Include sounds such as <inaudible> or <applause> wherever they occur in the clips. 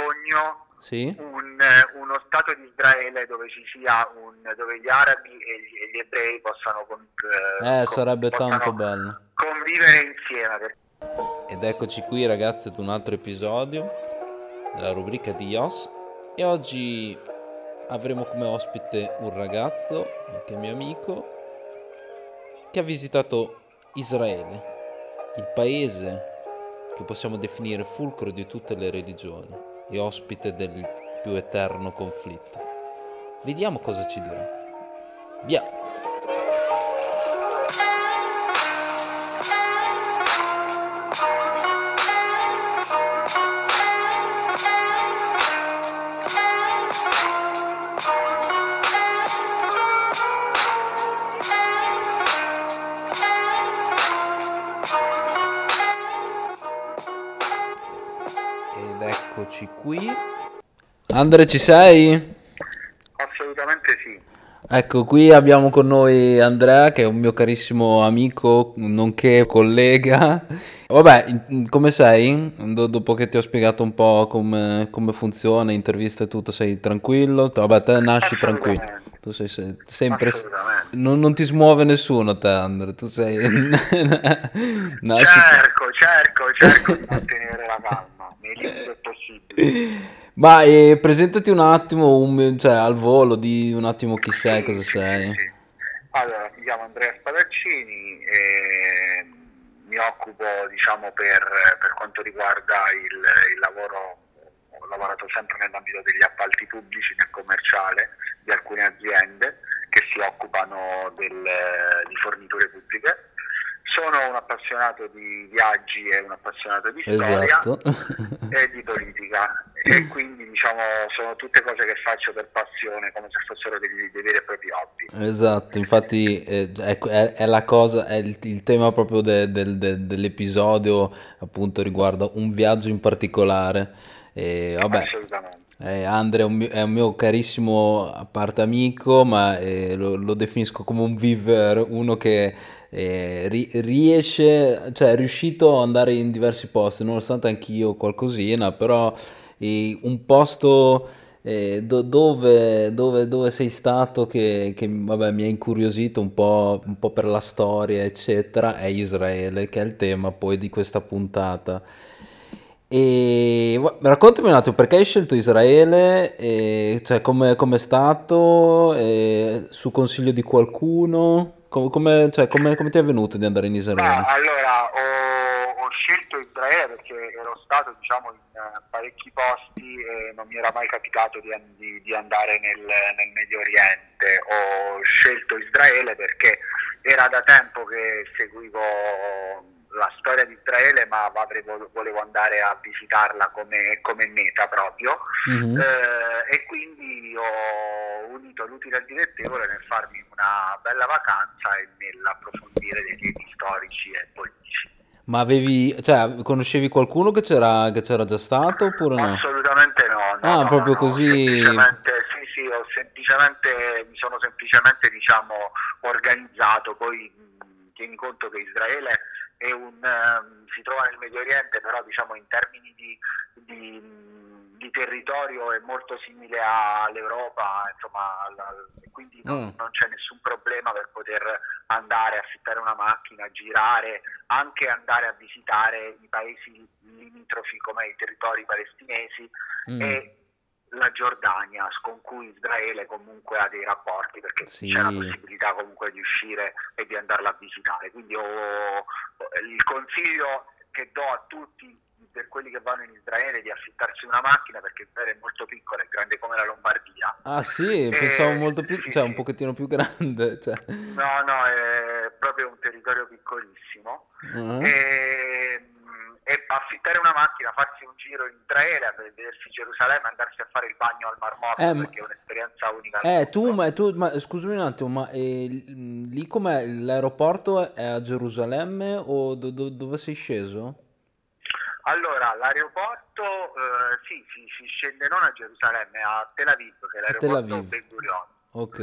sogno Sì? un, uno Stato di Israele dove ci sia un, dove gli arabi e gli, e gli ebrei possano, con- Eh, con- tanto bello. convivere insieme. Ed eccoci qui ragazzi ad un altro episodio della rubrica di Yos e oggi avremo come ospite un ragazzo, che è mio amico, che ha visitato Israele, il paese che possiamo definire fulcro di tutte le religioni e ospite del più eterno conflitto. Vediamo cosa ci dirà. Via! Qui. Andre, ci sei? assolutamente sì. Ecco, qui abbiamo con noi Andrea, che è un mio carissimo amico, nonché collega. Vabbè, come sei? Do- dopo che ti ho spiegato un po' come, come funziona, intervista e tutto, sei tranquillo? Vabbè, te nasci tranquillo. Assolutamente. Tu sei se- sempre... Non, non ti smuove nessuno, te, Andrea. Tu sei... <laughs> nasci... Cerco, cerco, cerco di mantenere la calma, limiti del possibile. <laughs> Ma eh, presentati un attimo, un- cioè al volo, di un attimo chi sei, cosa Sì, sei. sì. Allora, mi chiamo Andrea Spadaccini e mi occupo, diciamo, per, per quanto riguarda il, il lavoro, ho lavorato sempre nell'ambito degli appalti pubblici, nel commerciale di alcune aziende che si occupano del- di forniture pubbliche. Sono un appassionato di viaggi e un appassionato di storia Esatto. <laughs> e di politica e quindi diciamo sono tutte cose che faccio per passione come se fossero dei, dei veri e propri hobby. Esatto, infatti eh, è, è la cosa, è il, il tema proprio de- del- de- dell'episodio, appunto riguarda un viaggio in particolare. E vabbè, Assolutamente. eh, Andre è un mio, è un mio carissimo, a parte amico, ma eh, lo, lo definisco come un viver, uno che eh, ri- riesce, cioè è riuscito ad andare in diversi posti, nonostante anch'io qualcosina, però eh, un posto eh, do- dove, dove- dove sei stato che, che, vabbè, mi ha incuriosito un po', un po' per la storia, eccetera, è Israele, che è il tema poi di questa puntata. E raccontami un attimo perché hai scelto Israele, e, cioè come è stato, e, su consiglio di qualcuno, come, cioè, come- come ti è venuto di andare in Israele? allora ho, ho scelto Israele perché ero stato diciamo in eh, parecchi posti e non mi era mai capitato di, di- di andare nel, nel Medio Oriente. Ho scelto Israele perché era da tempo che seguivo la storia di Israele ma volevo andare a visitarla come, come meta proprio. Mhm. Eh, e quindi ho unito l'utile al dilettevole nel farmi una bella vacanza e nell'approfondire dei temi storici e politici. Ma avevi, cioè, conoscevi qualcuno che c'era che c'era già stato oppure no? Assolutamente no, no, Ah, no, proprio no, così- sì, sì, ho semplicemente, mi sono semplicemente diciamo, organizzato, poi tieni conto che Israele è un, ehm, si trova nel Medio Oriente, però diciamo in termini di, di, di territorio è molto simile all'Europa, insomma, alla- quindi non, Mm. non c'è nessun problema per poter andare, affittare una macchina, girare, anche andare a visitare i paesi limitrofi come i territori palestinesi Mm. e la Giordania con cui Israele comunque ha dei rapporti perché Sì. c'è la possibilità comunque di uscire e di andarla a visitare quindi ho- il consiglio che do a tutti per quelli che vanno in Israele di affittarsi una macchina perché Israele è molto piccola è grande come la Lombardia Ah sì, Eh, pensavo molto più, sì, cioè un pochettino più grande, <laughs> cioè. no no è proprio un territorio piccolissimo Mhm. e, e affittare una macchina, farsi un giro in Israele, a vedersi Gerusalemme, andarsi a fare il bagno al Mar Morto Eh, perché è un'esperienza unica. Eh, tu, ma, tu, ma scusami un attimo, ma eh, lì com'è? L'aeroporto è a Gerusalemme o do- do- dove sei sceso? Allora, l'aeroporto, eh, sì, si, si scende non a Gerusalemme, a Tel Aviv, che è l'aeroporto. Ben Gurion. Ok.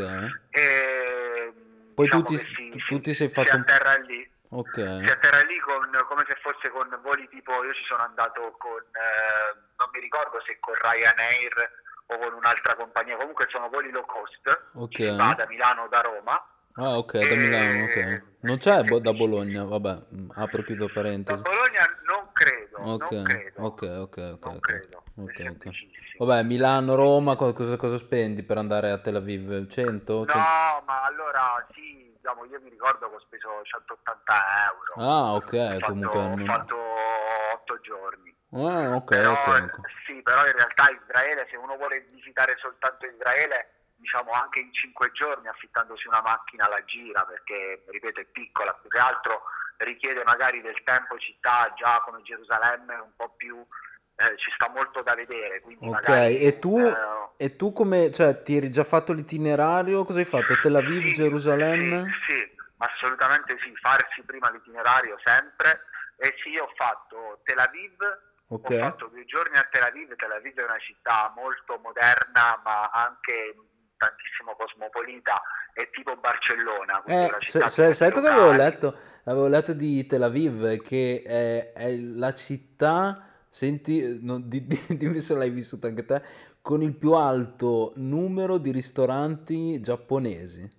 E, Poi diciamo tu ti- si, tu si- ti sei si fatto un- atterra lì. Ok. Si atterra lì con, come se fosse con voli tipo, io ci sono andato con, eh, non mi ricordo se con Ryanair o con un'altra compagnia, comunque sono voli low cost, Ok. si va da Milano o da Roma. Ah, ok, da Milano, ok. Non c'è bo- da Bologna, vabbè, mm, apro chiudo Da parentesi. Bologna non credo, Ok, non credo. ok, ok, ok, Non credo, ok, è ok. semplicissimo. Vabbè, Milano, Roma, co- cosa, cosa spendi per andare a Tel Aviv? 100? No, ma allora sì, diciamo, io mi ricordo che ho speso 180 euro. Ah, ok, fatto, comunque ho fatto 8 giorni. Ah, ok, Però, ok, ok. Sì, però in realtà Israele, se uno vuole visitare soltanto Israele, diciamo anche in 5 giorni affittandosi una macchina la gira, perché, ripeto, è piccola, più che altro richiede magari del tempo città, già come Gerusalemme, un po' più, eh, ci sta molto da vedere. Quindi Ok, magari, e tu, eh, e tu come, cioè, ti eri già fatto l'itinerario? Cosa hai fatto? Tel Aviv, Sì, Gerusalemme? Sì, sì, assolutamente sì, farsi prima l'itinerario sempre. E sì, ho fatto Tel Aviv, Ok. ho fatto due giorni a Tel Aviv. Tel Aviv è una città molto moderna, ma anche tantissimo cosmopolita, è tipo Barcellona. Eh, se- città se- sai cosa avevo letto? Avevo letto di Tel Aviv che è, è la città, senti, non- di- di- <laughs> dimmi se l'hai vissuta anche te, con il più alto numero di ristoranti giapponesi.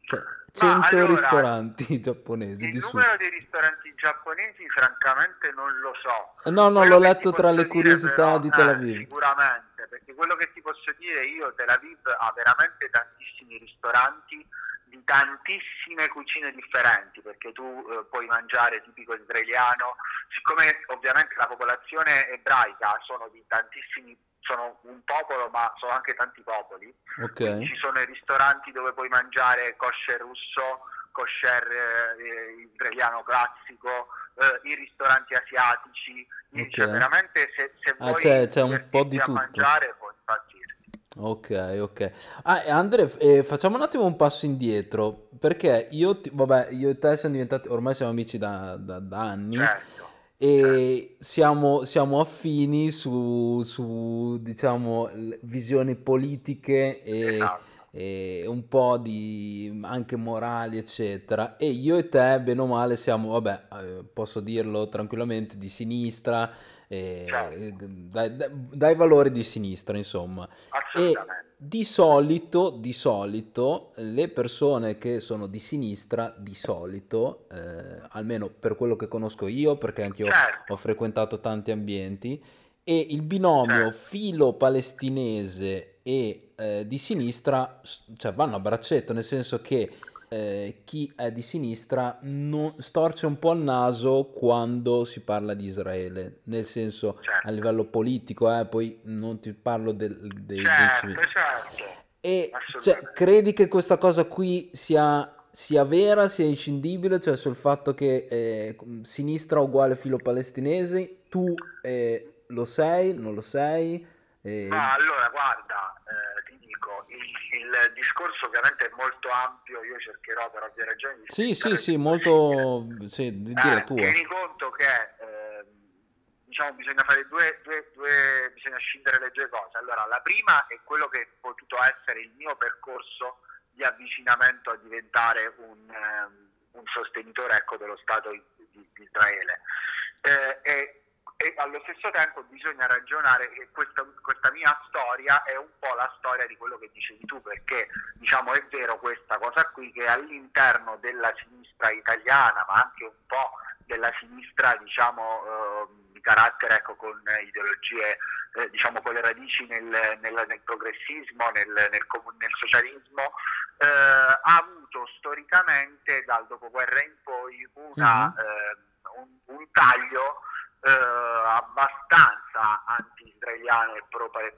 Cioè, 100 allora, ristoranti <laughs> giapponesi Il di numero dei ristoranti giapponesi, francamente, non lo so. No, no, Quello l'ho letto tra le curiosità però- di Tel eh, Aviv. sicuramente, perché quello che ti posso dire io, Tel Aviv ha veramente tantissimi ristoranti di tantissime cucine differenti, perché tu eh, puoi mangiare tipico israeliano, siccome ovviamente la popolazione ebraica sono di tantissimi, sono un popolo ma sono anche tanti popoli, quindi Ok. ci sono i ristoranti dove puoi mangiare kosher russo, kosher eh, israeliano classico, eh, i ristoranti asiatici, quindi Ok. cioè veramente se, se Ah, vuoi c'è- c'è un po' di tutto. mangiare puoi impazzire. Ok, ok. Ah, Andre, eh, facciamo un attimo un passo indietro, perché io, ti- vabbè, io e te siamo diventati, ormai siamo amici da, da- da anni Certo. e siamo, siamo affini su, su, diciamo, visioni politiche e, Esatto. e un po' di anche morali, eccetera. E io e te, bene o male, siamo, vabbè, eh, posso dirlo tranquillamente, di sinistra, eh, Certo. dai, dai- dai valori di sinistra, insomma. E di solito, di solito, le persone che sono di sinistra, di solito, eh, almeno per quello che conosco io, perché anche io Certo. ho frequentato tanti ambienti, e il binomio Certo. filo-palestinese e eh, di sinistra, cioè vanno a braccetto, nel senso che eh, chi è di sinistra non, storce un po' il naso quando si parla di Israele, nel senso a Certo. livello politico, eh, poi non ti parlo del, dei. Certo, certo. E cioè, credi che questa cosa qui sia, sia vera, sia inscindibile, cioè sul fatto che eh, sinistra uguale filo palestinese, tu eh, lo sei, non lo sei? Eh, Ma allora, guarda, ti dico, il, il discorso ovviamente è molto ampio, io cercherò per ovvie ragioni di sì, sì, sì, molto... Sì, di dire Eh, tua. tieni conto che ehm, diciamo, bisogna fare due, due- due- bisogna scindere le due cose. Allora, la prima è quello che è potuto essere il mio percorso di avvicinamento a diventare un, ehm, un sostenitore ecco, dello Stato di, di- di Israele. Eh, e, e allo stesso tempo bisogna ragionare che questa, questa mia storia è un po' la storia di quello che dicevi tu, perché diciamo è vero questa cosa qui che all'interno della sinistra italiana, ma anche un po' della sinistra diciamo eh, di carattere ecco, con ideologie eh, diciamo con le radici nel, nel- nel progressismo, nel, nel socialismo, eh, ha avuto storicamente dal dopoguerra in poi una, Mhm. eh, un, un taglio eh, abbastanza anti-israeliano e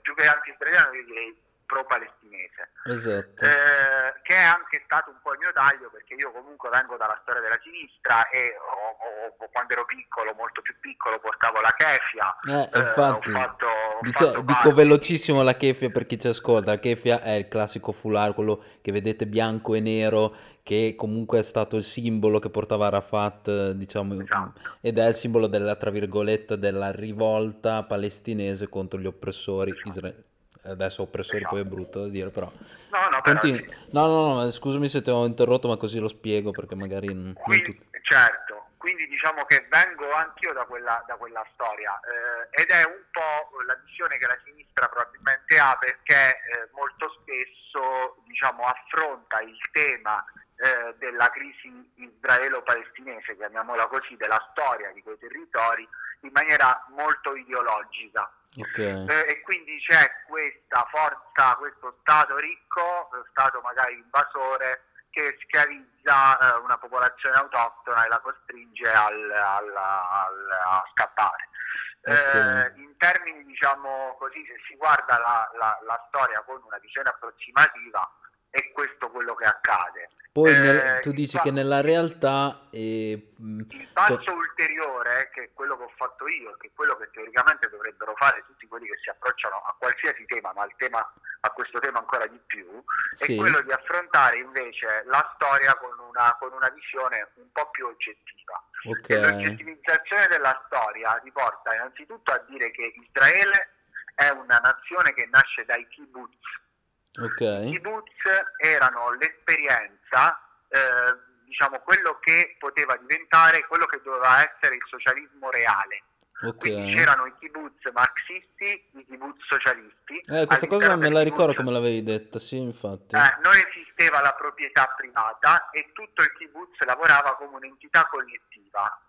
più che anti-israeliano io direi pro-palestinese Esatto. eh, che è anche stato un po' il mio taglio perché io comunque vengo dalla storia della sinistra e ho- ho- quando ero piccolo, molto più piccolo, portavo la kefia. Eh, eh, infatti, ho fatto, ho dico parte- velocissimo la keffia per chi ci ascolta. La keffia è il classico foulard, quello che vedete bianco e nero, che comunque è stato il simbolo che portava Arafat, eh, diciamo, Esatto. ed è il simbolo della, tra virgolette, della rivolta palestinese contro gli oppressori Esatto. israeliani. Adesso oppressori poi è brutto da dire, però... No, no, sì. No, no, no, scusami se ti ho interrotto, ma così lo spiego perché magari non, non Quindi, tutti... certo, quindi diciamo che vengo anch'io da quella, da quella storia eh, ed è un po' la visione che la sinistra probabilmente ha perché eh, molto spesso diciamo, affronta il tema eh, della crisi israelo-palestinese, chiamiamola così, della storia di quei territori in maniera molto ideologica. Ok. Eh, e quindi c'è questa forza, questo Stato ricco, lo Stato magari invasore, che schiavizza eh, una popolazione autoctona e la costringe al- al- al- a scappare. Ok. Eh, in termini, diciamo così, se si guarda la, la- la storia con una visione approssimativa, è questo quello che accade. Poi Eh, nel- tu dici fa- che nella realtà... eh, mh, il passo cioè- ulteriore, che è quello che ho fatto io, che è quello che teoricamente dovrebbero fare tutti quelli che si approcciano a qualsiasi tema, ma al tema, a questo tema ancora di più, Sì. è quello di affrontare invece la storia con una, con una visione un po' più oggettiva. ok. E l'oggettivizzazione della storia ti porta innanzitutto a dire che Israele è una nazione che nasce dai kibbutz, i Ok. kibbutz erano l'esperienza, eh, diciamo, quello che poteva diventare, quello che doveva essere il socialismo reale. Quindi Ok. c'erano i kibbutz marxisti, i kibbutz socialisti. Eh, questa cosa All'interno me la ricordo come l'avevi detta, sì, infatti. eh, non esisteva la proprietà privata e tutto il kibbutz lavorava come un'entità collettiva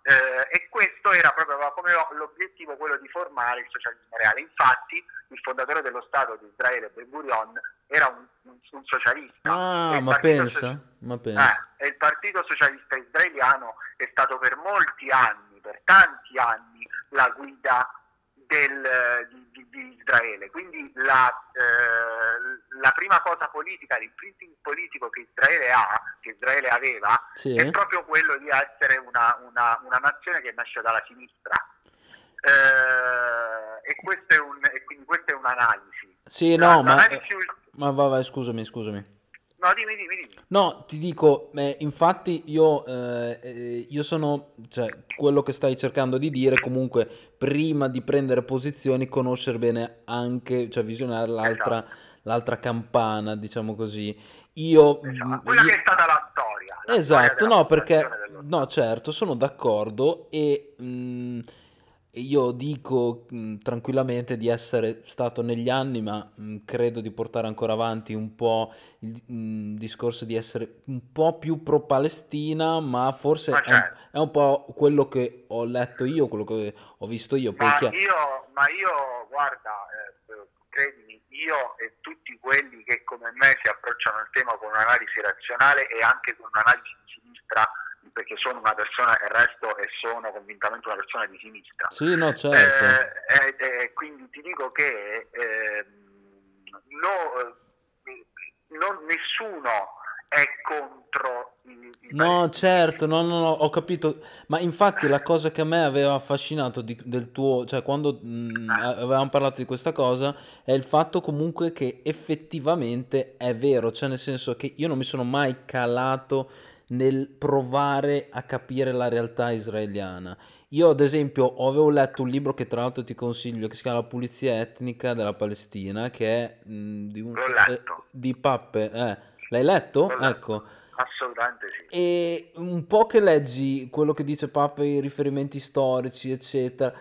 Eh, e questo era proprio come l'obiettivo quello di formare il socialismo reale. Infatti il fondatore dello Stato di Israele, Ben Gurion, era un, un- un socialista. Ah, ma pensa, Soci- ma pensa. eh, il Partito Socialista Israeliano è stato per molti anni, per tanti anni, la guida del- di, di- di Israele. Quindi la, eh, la prima cosa politica, l'imprinting politico che Israele ha, che Israele aveva, Sì. è proprio quello di essere una, una- una nazione che nasce dalla sinistra. Eh, e, questo è un, e quindi questa è un'analisi. Sì, La- no, ma... l'analisi ul- Ma vai, vai, scusami, scusami. No, dimmi, dimmi, dimmi. No, ti dico, eh, infatti io, eh, eh, io sono, cioè, quello che stai cercando di dire, comunque, prima di prendere posizioni, conoscere bene anche, cioè visionare l'altra, l'altra campana, diciamo così. Io, Esatto, mm, quella io- che è stata la storia. la storia Esatto, della no, perché, dello no, certo, sono d'accordo e mh, io dico mh, tranquillamente di essere stato negli anni, ma mh, credo di portare ancora avanti un po' il mh, discorso di essere un po' più pro-Palestina, ma forse Ma è un, certo. è un po' quello che ho letto io, quello che ho visto io. Ma chiaro- io, ma io, guarda, eh, credimi, io e tutti quelli che come me si approcciano al tema con un'analisi razionale e anche con un'analisi di sinistra, perché sono una persona, e resto e sono convintamente una persona di sinistra. Sì, no, certo. Eh, ed- e quindi ti dico che ehm, no, eh, non- nessuno è contro i, i No, certo, no, no, no, ho capito, ma infatti la cosa che a me aveva affascinato di- del tuo, cioè quando mh, a- avevamo parlato di questa cosa, è il fatto comunque che effettivamente è vero, cioè nel senso che io non mi sono mai calato nel provare a capire la realtà israeliana. Io ad esempio avevo letto un libro che tra l'altro ti consiglio, che si chiama La pulizia etnica della Palestina, che è mh, di un... Letto. eh, di Pappe, eh. L'hai letto? L'ho letto. Ecco. Assolutamente sì. E un po' che leggi quello che dice Papa, i riferimenti storici, eccetera,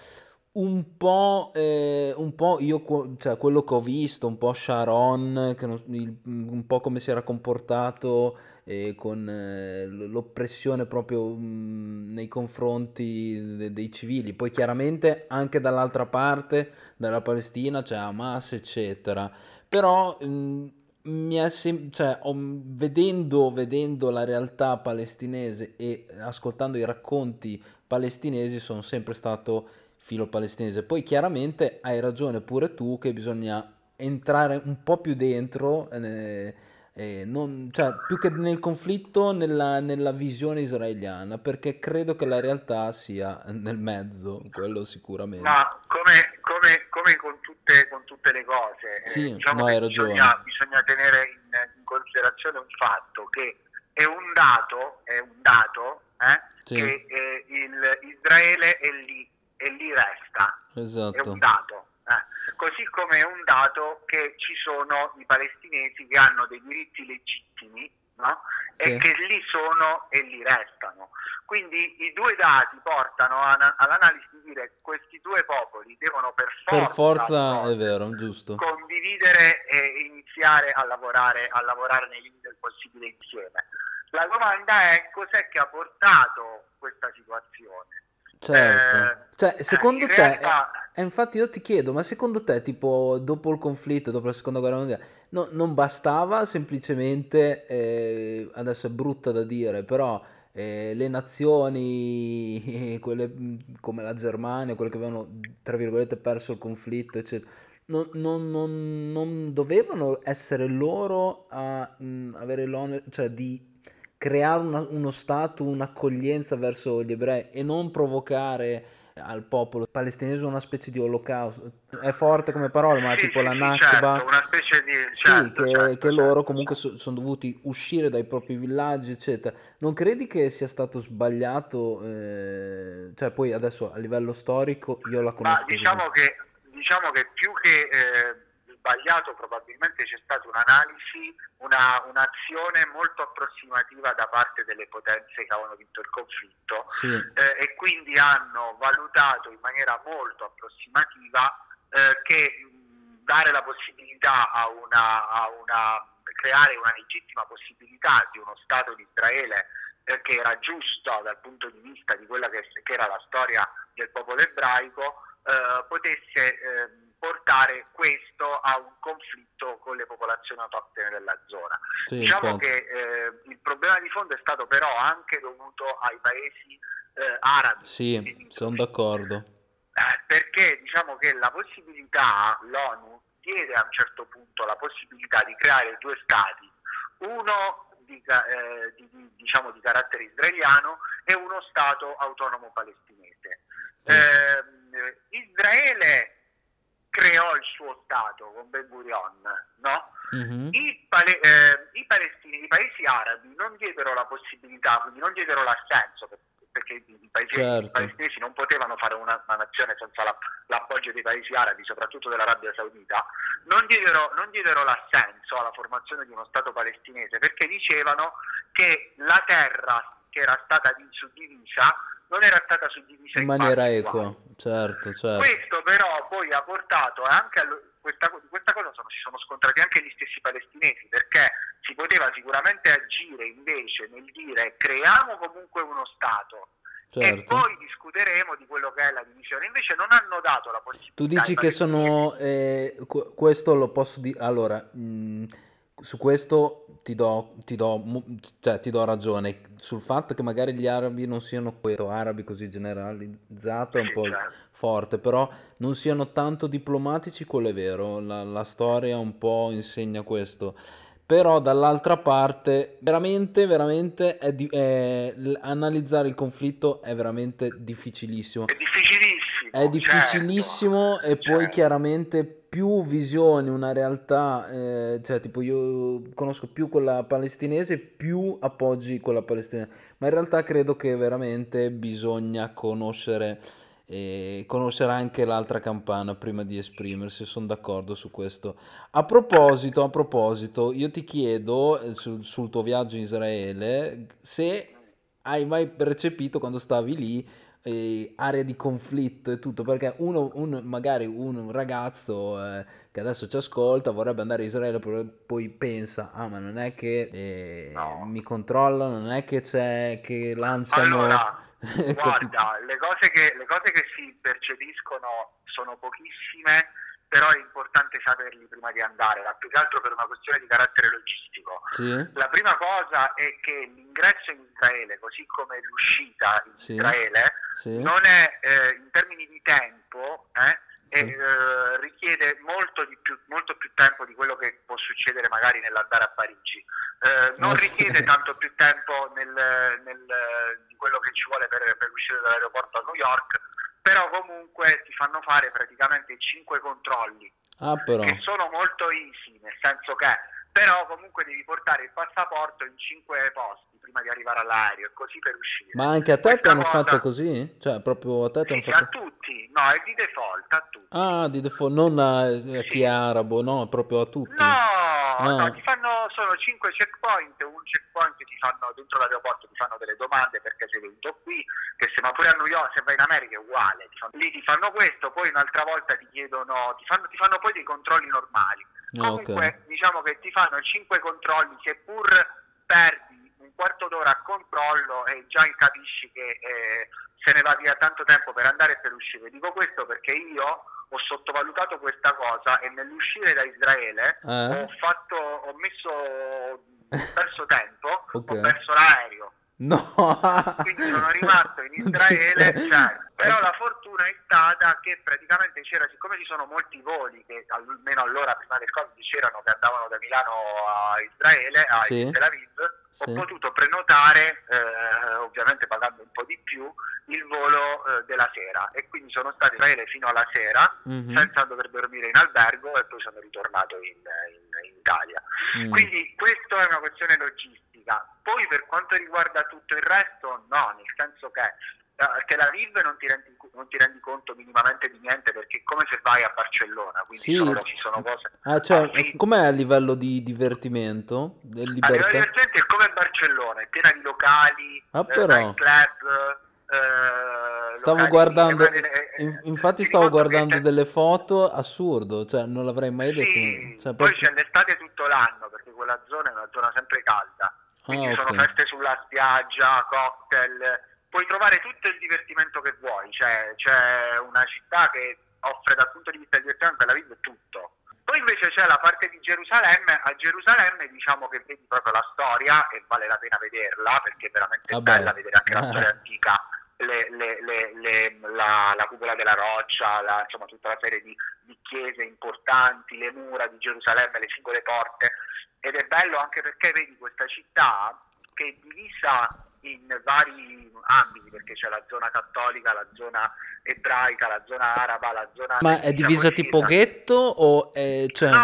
un po', eh, un po' io, cioè quello che ho visto, un po' Sharon, che non- il- un po' come si era comportato eh, con eh, l'oppressione proprio mh, nei confronti de- dei civili. Poi chiaramente anche dall'altra parte, dalla Palestina, c'è Hamas, eccetera. Però mh, mi è sem- cioè, ho- vedendo, vedendo la realtà palestinese e ascoltando i racconti palestinesi sono sempre stato filo palestinese. Poi chiaramente hai ragione pure tu che bisogna entrare un po' più dentro, eh, eh, non- cioè, più che nel conflitto, nella, nella visione israeliana, perché credo che la realtà sia nel mezzo, quello sicuramente. Ma come, come- come con, tutte, con tutte le cose, eh, Sì, diciamo no, bisogna, bisogna tenere in, in considerazione un fatto che è un dato, è un dato eh, Sì. che eh, il, Israele è lì, e lì resta, è Esatto. un dato. Eh, così come è un dato che ci sono i palestinesi che hanno dei diritti legittimi no? e che lì sono e lì restano. Quindi i due dati portano a, all'analisi di dire questi due popoli devono per forza, per forza è vero, giusto. condividere e iniziare a lavorare, a lavorare nei limiti del possibile insieme. La domanda è cos'è che ha portato questa situazione? Certo, eh, cioè secondo te, realtà... infatti io ti chiedo, ma secondo te tipo dopo il conflitto, dopo la seconda guerra mondiale, no, non bastava semplicemente, eh, adesso è brutta da dire, però eh, le nazioni, <laughs> quelle come la Germania, quelle che avevano, tra virgolette, perso il conflitto, eccetera, non, non, non, non dovevano essere loro a mh, avere l'onere, cioè di creare una, uno stato, un'accoglienza verso gli ebrei e non provocare al popolo palestinese una specie di olocausto. È forte come parola, ma sì, tipo sì, la Nakba. Certo, una specie di... Certo, sì, che, certo, che loro comunque so, sono dovuti uscire dai propri villaggi, eccetera. Non credi che sia stato sbagliato? Eh... Cioè, poi adesso a livello storico io la conosco. Ma diciamo che, diciamo che più che... Eh sbagliato probabilmente c'è stata un'analisi, una, un'azione molto approssimativa da parte delle potenze che avevano vinto il conflitto sì. eh, e quindi hanno valutato in maniera molto approssimativa eh, che dare la possibilità a una, a una, creare una legittima possibilità di uno Stato di Israele eh, che era giusto dal punto di vista di quella che, che era la storia del popolo ebraico eh, potesse ehm, portare questo a un conflitto con le popolazioni autoctone della zona. Sì, diciamo infatti. che eh, il problema di fondo è stato però anche dovuto ai paesi eh, arabi. Sì, sono d'accordo. Eh, perché diciamo che la possibilità, l'ONU diede a un certo punto la possibilità di creare due stati, uno di, eh, di, di, diciamo, di carattere israeliano e uno stato autonomo palestinese. Sì. Ehm, Israele creò il suo Stato con Ben Gurion, no? Mm-hmm. I, pale- eh, I, palestini, i paesi arabi non diedero la possibilità, quindi non diedero l'assenso, perché i, paesi, certo. i palestinesi non potevano fare una, una nazione senza la, l'appoggio dei paesi arabi, soprattutto dell'Arabia Saudita, non diedero, non diedero l'assenso alla formazione di uno Stato palestinese perché dicevano che la terra che era stata suddivisa non era stata suddivisa in, in maniera equa. Certo, certo. Questo però poi ha portato anche a questa, questa cosa sono, si sono scontrati anche gli stessi palestinesi perché si poteva sicuramente agire invece nel dire creiamo comunque uno Stato certo. e poi discuteremo di quello che è la divisione. Invece non hanno dato la possibilità. Tu dici che sono eh, questo lo posso dire allora. Mh su questo ti do, ti, do, cioè, ti do, ragione. Sul fatto che magari gli arabi non siano questo, arabi così generalizzato è un po' certo. forte, però non siano tanto diplomatici, quello è vero. La, la storia un po' insegna questo. Però dall'altra parte, veramente, veramente, è di, è, analizzare il conflitto è veramente difficilissimo. È difficilissimo. È difficilissimo certo, e poi certo. chiaramente più visioni una realtà, eh, cioè tipo io conosco più quella palestinese, più appoggi quella palestinese, ma in realtà credo che veramente bisogna conoscere, eh, conoscere anche l'altra campana prima di esprimersi, sono d'accordo su questo. A proposito, a proposito, io ti chiedo eh, sul, sul tuo viaggio in Israele se hai mai percepito quando stavi lì eh, area di conflitto e tutto, perché uno, un, magari un ragazzo eh, che adesso ci ascolta vorrebbe andare in Israele, poi pensa, ah ma non è che eh, no. mi controlla, non è che c'è, che lanciano... Allora, <laughs> guarda, le cose, che, le cose che si percepiscono sono pochissime però è importante saperli prima di andare, più che altro per una questione di carattere logistico. Sì. La prima cosa è che l'ingresso in Israele, così come l'uscita in sì. Israele, sì. non è eh, in termini di tempo, eh, e, eh, richiede molto, più, molto, più, tempo di quello che può succedere magari nell'andare a Parigi. Eh, non richiede tanto più tempo nel, nel, di quello che ci vuole per, per uscire dall'aeroporto a New York però comunque ti fanno fare praticamente 5 controlli ah, che sono molto easy, nel senso che però comunque devi portare il passaporto in 5 posti, prima di arrivare all'aereo e così per uscire. Ma anche a te ti hanno fatto così? Cioè, proprio a te ti sì, hanno fatto... a tutti, no, è di default, a tutti. Ah, di default, non a, a chi è arabo, no, proprio a tutti. No, Ah. no, ti fanno, sono 5 checkpoint, un checkpoint ti fanno dentro l'aeroporto, ti fanno delle domande perché sei venuto qui, che se ma pure a New York, se vai in America è uguale, ti fanno- lì ti fanno questo, poi un'altra volta ti chiedono, ti fanno, ti fanno poi dei controlli normali. Ah, Comunque ok. diciamo che ti fanno 5 controlli, seppur perdi un quarto d'ora a controllo e già capisci che eh, se ne va via tanto tempo per andare e per uscire. Dico questo perché io ho sottovalutato questa cosa e nell'uscire da Israele Eh? ho fatto, ho messo, ho perso tempo, Ok. ho perso l'aereo. No! Quindi sono rimasto in <laughs> Israele, cioè, però la fortuna è stata che praticamente c'era, siccome ci sono molti voli che almeno allora prima del Covid c'erano che andavano da Milano a Israele, a Sì. Tel Aviv, Sì. ho potuto prenotare, eh, ovviamente pagando un po' di più, il volo eh, della sera e quindi sono stato in Israele fino alla sera Mhm. senza dover dormire in albergo e poi sono ritornato in, in- in Italia. Mm. Quindi questo è una questione logistica. Poi per quanto riguarda tutto il resto, no, nel senso che eh, a Tel Aviv non ti, rendi, non ti rendi conto minimamente di niente perché è come se vai a Barcellona, quindi Sì. solo ci sono cose. Ah, cioè, Ah, com'è a livello di divertimento? A livello libertà? divertente è come Barcellona, è piena di locali, Ah, eh, nightclub, eh, Stavo locali- guardando, eh, eh, in- infatti ti stavo guardando delle foto, assurdo, cioè non l'avrei mai detto. Sì, Cioè, poi proprio- c'è l'estate tutto l'anno perché quella zona è una zona sempre calda, quindi Ah, sono ok. feste sulla spiaggia, cocktail, puoi trovare tutto il divertimento che vuoi, cioè, c'è una città che offre dal punto di vista di divertimento Tel Aviv tutto. Poi invece c'è la parte di Gerusalemme, a Gerusalemme diciamo che vedi proprio la storia e vale la pena vederla perché è veramente Vabbè. bella vedere anche la Ah. storia <laughs> antica, le- le- le- la, la cupola della roccia, la- insomma tutta una serie di, di chiese importanti, le mura di Gerusalemme, le singole porte. Ed è bello anche perché vedi questa città che è divisa in vari ambiti perché c'è la zona cattolica, la zona ebraica, la zona araba, la zona Ma è divisa così, tipo ghetto o è, cioè... No,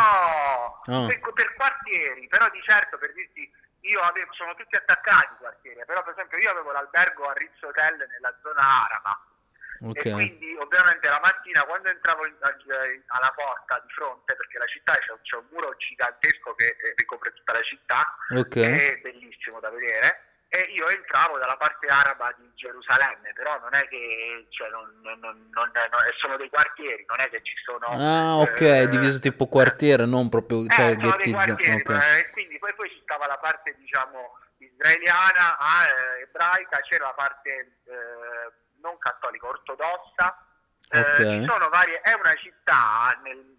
Ah. per, per quartieri, però di certo per dirti io avevo, sono tutti attaccati i quartieri, però per esempio io avevo l'albergo a Ritz Hotel nella zona araba Ok. e quindi ovviamente la mattina quando entravo in- alla porta di fronte, perché la città c'è, c'è un muro gigantesco che eh, ricopre tutta la città, Ok. è bellissimo da vedere, e io entravo dalla parte araba di Gerusalemme, però non è che cioè, non, non- non- sono dei quartieri, non è che ci sono... Ah, ok, eh, diviso tipo quartiere, non proprio, eh, cioè sono dei quartieri, ok. eh, e quindi poi, poi ci stava la parte diciamo israeliana, ah, eh, ebraica, c'era la parte eh, non cattolica, ortodossa, Eh, Ok. ci sono varie, è una città nel-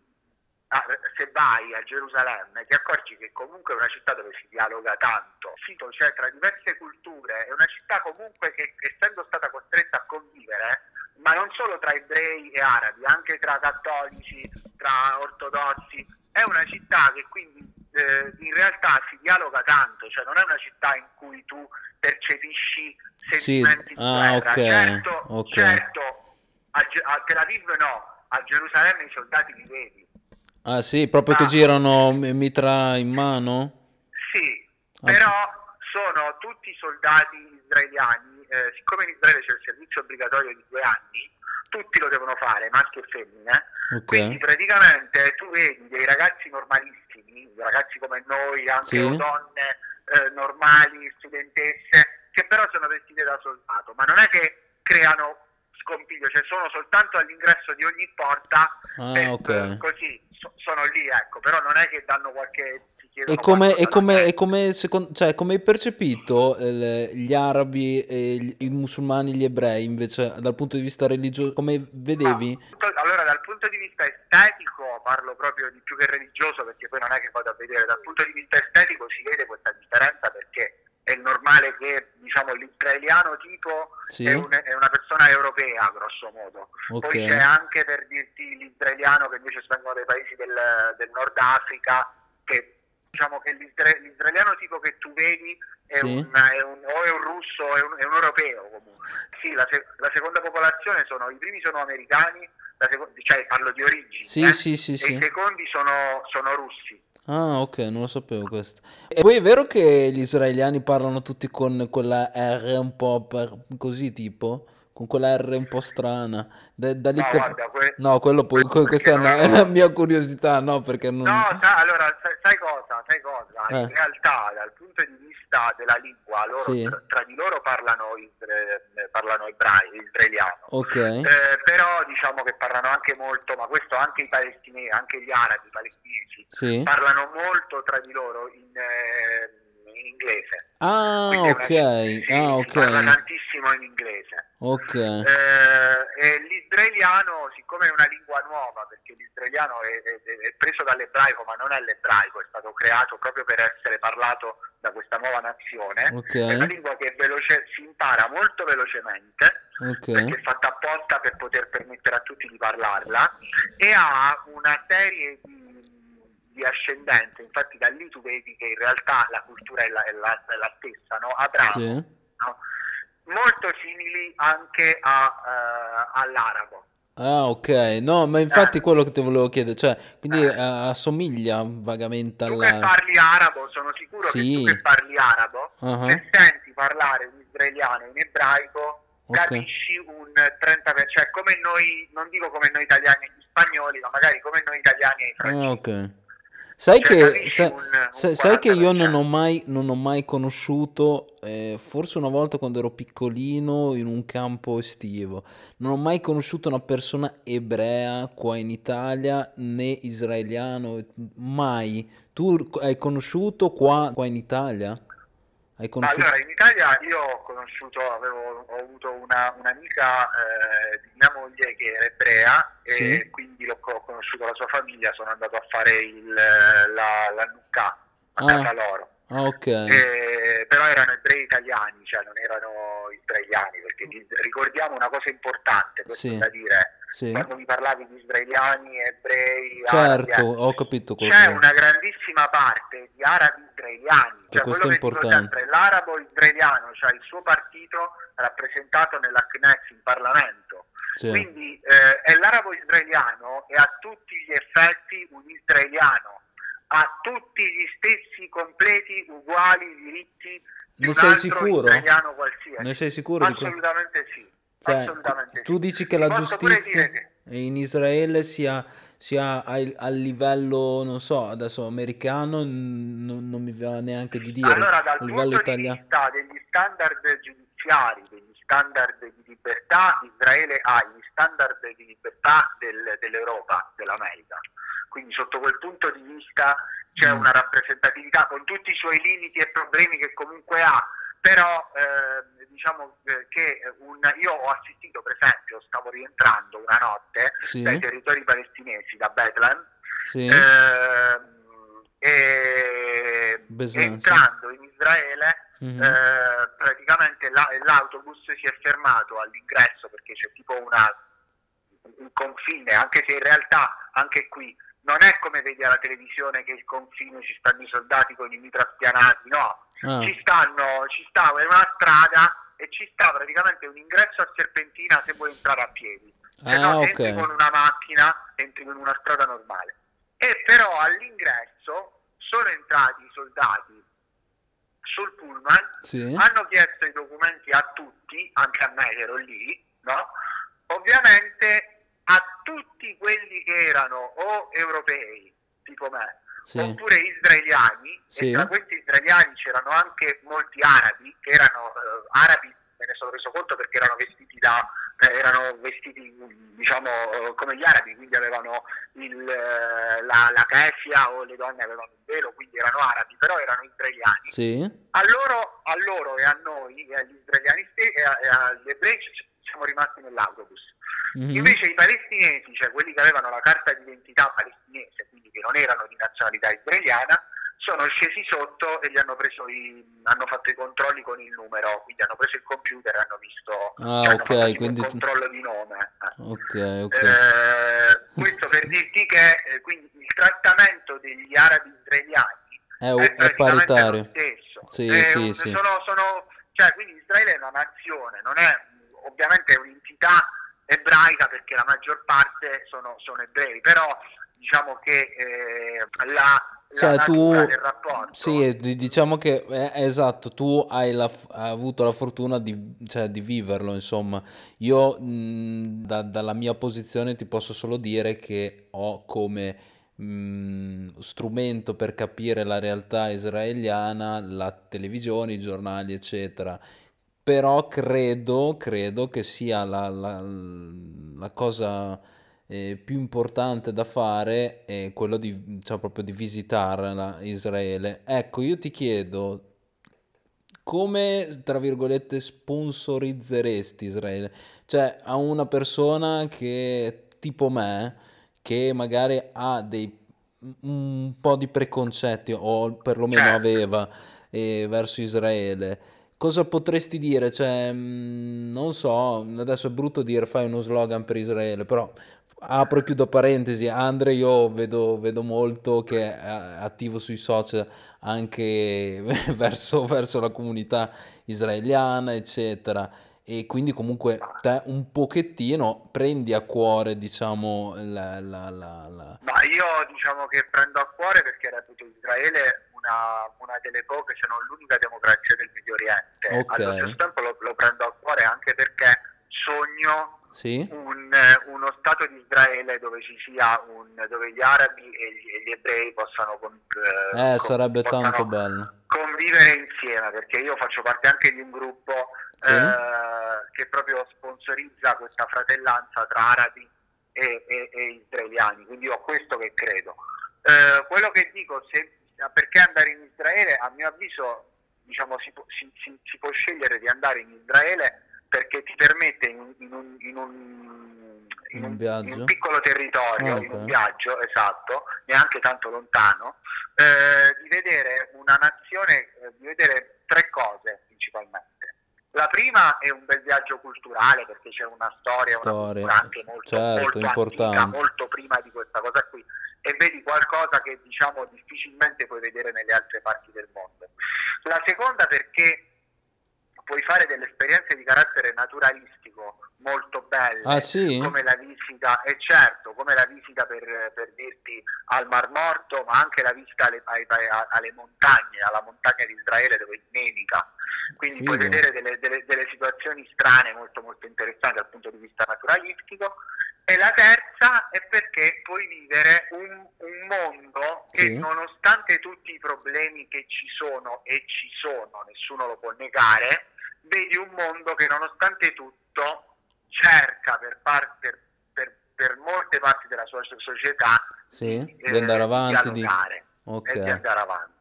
ah, se vai a Gerusalemme ti accorgi che comunque è una città dove si dialoga tanto, sì, cioè tra diverse culture, è una città comunque che essendo stata costretta a convivere, ma non solo tra ebrei e arabi, anche tra cattolici, tra ortodossi, è una città che quindi eh, in realtà si dialoga tanto, cioè non è una città in cui tu percepisci Sì, sentimenti di ah, guerra. ok, Certo, ok. certo, a, a Tel Aviv no, a Gerusalemme i soldati li vedi. Ah sì, proprio che Ah. girano mi- mitra in mano? Sì, Ah. però sono tutti soldati israeliani, eh, siccome in Israele c'è il servizio obbligatorio di due anni, tutti lo devono fare, maschi e femmine, quindi Ok. praticamente tu vedi dei ragazzi normalissimi, ragazzi come noi, anche Sì. donne eh, normali, studentesse, che però sono vestite da soldato, ma non è che creano scompiglio, cioè sono soltanto all'ingresso di ogni porta, Ah, e, ok. eh, così so- sono lì, ecco, però non è che danno qualche... E come, e come, e come, secon- cioè, come hai percepito eh, gli arabi, e gli- i musulmani, gli ebrei invece dal punto di vista religioso? Come vedevi? Ma, allora, dal punto di vista estetico, parlo proprio di più che religioso, perché poi non è che vado a vedere, dal punto di vista estetico si vede questa differenza perché è normale che diciamo, l'israeliano tipo Sì. è, un- è una persona europea, grosso modo. Ok. Poi c'è anche per dirti l'israeliano che invece vengono dai paesi del, del Nord Africa, che diciamo che l'isra- l'israeliano tipo che tu vedi è Sì. un, è un- o è un russo, è un, è un europeo comunque. Sì, la, se- la seconda popolazione sono, i primi sono americani, la seco- cioè parlo di origini, Sì, eh, sì, sì, e i secondi sono, sono russi. Ah, ok, non lo sapevo questo. E poi è vero che gli israeliani parlano tutti con quella R un po' per- così, tipo? Con quella R un po' strana. Da, da lì No, cap- guarda, que- No, quello poi, que- questa perché è non una, è una <laughs> mia curiosità, no, perché non... No, sa- allora, sai, sai cosa? Sai cosa? Eh. In realtà, dal punto di vista della lingua, loro Sì. tra, tra di loro parlano, isra- eh, parlano ebrai- israeliano. Ok, Eh, però diciamo che parlano anche molto, ma questo anche i palestinesi, anche gli arabi palestinesi, sì. parlano molto tra di loro in, eh, in inglese. Ah, Quindi è una- ok, sì, ah, si parla ok, tantissimo in inglese. Ok. Eh, l'israeliano, siccome è una lingua nuova, perché l'israeliano è, è- è preso dall'ebraico, ma non è l'ebraico, è stato creato proprio per essere parlato da questa nuova nazione, Ok. è una lingua che veloce, si impara molto velocemente, Ok, perché è fatta apposta per poter permettere a tutti di parlarla, e ha una serie di, di ascendenze, infatti da lì tu vedi che in realtà la cultura è la, è la- è la stessa, no? Abramo, sì. no? Molto simili anche a, eh, all'arabo. Ah, ok. No, ma infatti Eh. quello che ti volevo chiedere, cioè, quindi Eh. eh, assomiglia vagamente Tu che parli arabo, sono sicuro Sì. che tu che parli arabo, Ah, se senti parlare un israeliano in ebraico, Ok. capisci un 30%, cioè come noi, non dico come noi italiani e gli spagnoli, ma magari come noi italiani e i francesi. Ah, ok. Sai che, capisci sa- un- un sa- sai che io non 40%. ho mai, non ho mai conosciuto, eh, forse una volta quando ero piccolino in un campo estivo, non ho mai conosciuto una persona ebrea qua in Italia né israeliano, mai. Tu hai conosciuto qua, qua in Italia? Hai conosciuto? Allora, in Italia io ho conosciuto, avevo, ho avuto una, un'amica eh, di mia moglie che era ebrea e Sì. quindi l'ho ho conosciuto la sua famiglia, sono andato a fare il, la, la nucca a Ah. casa loro. Ah, ok. Eh, però erano ebrei italiani, cioè non erano israeliani, perché di- ricordiamo una cosa importante, questo Sì. da dire, Sì. quando mi parlavi di israeliani, ebrei, arabi, Certo, ho capito quello c'è una grandissima parte di arabi israeliani, cioè questo quello è importante. sempre, l'arabo israeliano, cioè il suo partito rappresentato nella Knesset in Parlamento. Sì. Quindi eh, è l'arabo israeliano e a tutti gli effetti un israeliano, ha tutti gli stessi completi, uguali diritti di Ne un sei altro sicuro? israeliano qualsiasi. Ne sei sicuro? Assolutamente sì. Cioè, tu dici che la giustizia che- in Israele sia, sia al, livello, non so, adesso americano, n- non, mi va neanche di dire, Allora, dal livello punto di italiano. vista degli standard giudiziari, degli standard di libertà, Israele ha gli standard di libertà del- dell'Europa, dell'America. Quindi sotto quel punto di vista c'è Mm. una rappresentatività con tutti i suoi limiti e problemi che comunque ha, però eh, diciamo eh, che un- io ho assistito per esempio, stavo rientrando una notte Sì, dai territori palestinesi, da Bethlehem, sì, Ehm, e Beslan, entrando in Israele Mhm. eh, praticamente la- l'autobus si è fermato all'ingresso perché c'è tipo una, un confine anche se in realtà anche qui non è come vedi alla televisione che il confine ci stanno i soldati con i mitra spianati no. Ah, ci stanno ci sta è una strada e ci sta praticamente un ingresso a serpentina se vuoi entrare a piedi se Ah, no ok. entri con una macchina, entri con una strada normale. E però all'ingresso sono entrati i soldati sul pullman, sì, hanno chiesto i documenti a tutti, anche a me che ero lì, no? Ovviamente a tutti quelli che erano o europei, tipo me, sì, oppure israeliani, Sì. e tra questi israeliani c'erano anche molti arabi, che erano eh, arabi, me ne sono reso conto perché erano vestiti da, eh, erano vestiti diciamo eh, come gli arabi, quindi avevano il, eh, la, la kesia o le donne avevano il velo, quindi erano arabi, però erano israeliani. sì, A loro, a loro e a noi, e agli israeliani stessi, e, agli ebrei siamo rimasti nell'autobus. mhm, Invece i palestinesi, cioè quelli che avevano la carta d'identità palestinese, quindi che non erano di nazionalità israeliana, sono scesi sotto e gli hanno preso i, hanno fatto i controlli con il numero, quindi hanno preso il computer e hanno visto Ah, cioè, hanno ok, fatto tipo quindi tu- controllo di nome. eh. ok, ok, Eh, questo per dirti che eh, quindi il trattamento degli arabi israeliani è, è è paritario. lo stesso. Sì, È sì, un- sì. Sono, sono- cioè, quindi Israele è una nazione, non è ovviamente è un'entità ebraica perché la maggior parte sono, sono ebrei, però diciamo che eh, la cioè, la tu, del rapporto. sì, di- diciamo che è esatto, tu hai, la hai avuto la fortuna di, cioè, di viverlo, insomma. Io, mh, da- dalla mia posizione, ti posso solo dire che ho come mh, strumento per capire la realtà israeliana la televisione, i giornali, eccetera. Però credo, credo che sia la, la- la cosa eh, più importante da fare è quello di, cioè, proprio di visitare la- Israele. Ecco, io ti chiedo, come, tra virgolette, sponsorizzeresti Israele? Cioè, a una persona che, tipo me, che magari ha dei, un po' di preconcetti, o perlomeno Certo. aveva, eh, verso Israele. Cosa potresti dire? Cioè, mh, non so, adesso è brutto dire fai uno slogan per Israele, però apro e chiudo parentesi, Andre io vedo, vedo molto che è attivo sui social anche <laughs> verso, verso la comunità israeliana, eccetera. E quindi comunque te un pochettino prendi a cuore, diciamo, la, la, la, la- Ma io diciamo che prendo a cuore perché reputo Israele una, una delle poche, se non l'unica democrazia del Medio Oriente. Ok, Allo stesso tempo lo, lo prendo a cuore anche perché sogno sì? un, eh, uno Stato di Israele dove ci sia un, dove gli arabi e gli, e gli ebrei possano, con- eh, Eh, con- possano convivere insieme, perché io faccio parte anche di un gruppo Sì? eh, che proprio sponsorizza questa fratellanza tra arabi e, e- e israeliani, quindi io ho questo che credo. Eh, quello che dico, se, perché andare in Israele, a mio avviso, diciamo, si- si- si può scegliere di andare in Israele perché ti permette in un, in un- in un- In un un- piccolo territorio, Ah, in un viaggio, esatto, neanche tanto lontano, eh, di vedere una nazione, eh, di vedere tre cose principalmente. La prima è un bel viaggio culturale perché c'è una storia, una Storia, cultura anche molto, certo, molto antica, molto prima di questa cosa qui e vedi qualcosa che diciamo difficilmente puoi vedere nelle altre parti del mondo. La seconda perché puoi fare delle esperienze di carattere naturalistico molto belle, Ah, sì? come la visita, e certo, come la visita per, per dirti al Mar Morto, ma anche la visita alle, ai- alle montagne, alla montagna di Israele dove nevica. Quindi puoi Figo. vedere delle, delle- delle situazioni strane molto molto interessanti dal punto di vista naturalistico. E la terza è perché puoi vivere un, un mondo che Sì. nonostante tutti i problemi che ci sono e ci sono, nessuno lo può negare, vedi un mondo che nonostante tutto cerca per, par- per- per- per molte parti della sua società Sì? di, Di andare eh, avanti, di... e di andare avanti.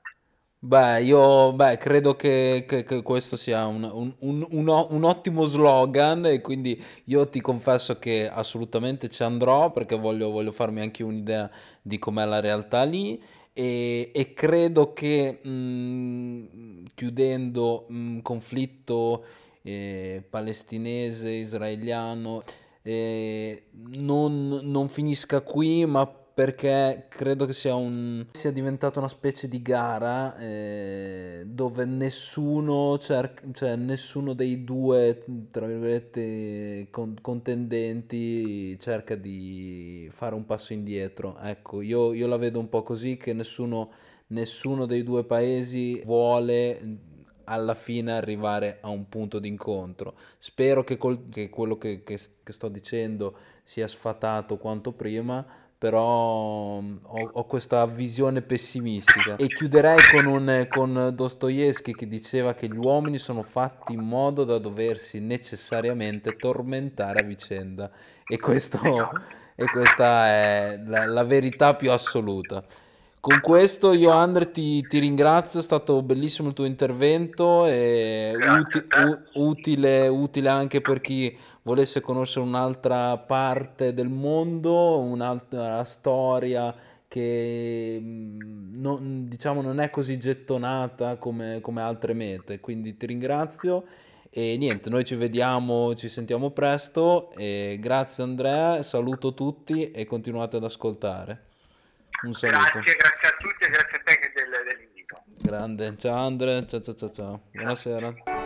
Beh, io beh, credo che, che- che questo sia un, un- un- un ottimo slogan e quindi io ti confesso che assolutamente ci andrò perché voglio, voglio farmi anche un'idea di com'è la realtà lì e, e credo che mh, chiudendo un conflitto eh, palestinese-israeliano eh, non, non finisca qui, ma perché credo che sia, un, sia diventata una specie di gara eh, dove nessuno, cerca, cioè nessuno dei due, tra virgolette, con- contendenti cerca di fare un passo indietro. Ecco, io, io la vedo un po' così che nessuno, nessuno dei due paesi vuole alla fine arrivare a un punto d'incontro. Spero che, col- che quello che, che- che sto dicendo sia sfatato quanto prima, però mm, ho, ho questa visione pessimistica. E chiuderei con, un, con Dostoevsky che diceva che gli uomini sono fatti in modo da doversi necessariamente tormentare a vicenda. E questo, e questa è la, la verità più assoluta. Con questo io Andre ti, ti ringrazio, è stato bellissimo il tuo intervento e uti- u- utile, utile anche per chi volesse conoscere un'altra parte del mondo, un'altra storia che mh, non, diciamo non è così gettonata come, come altre mete. Quindi ti ringrazio e niente, noi ci vediamo, ci sentiamo presto e grazie Andrea, saluto tutti e continuate ad ascoltare. Un saluto. Grazie, grazie a tutti e grazie a te dell'invito. Grande. Ciao Andre, ciao ciao ciao ciao. Buonasera.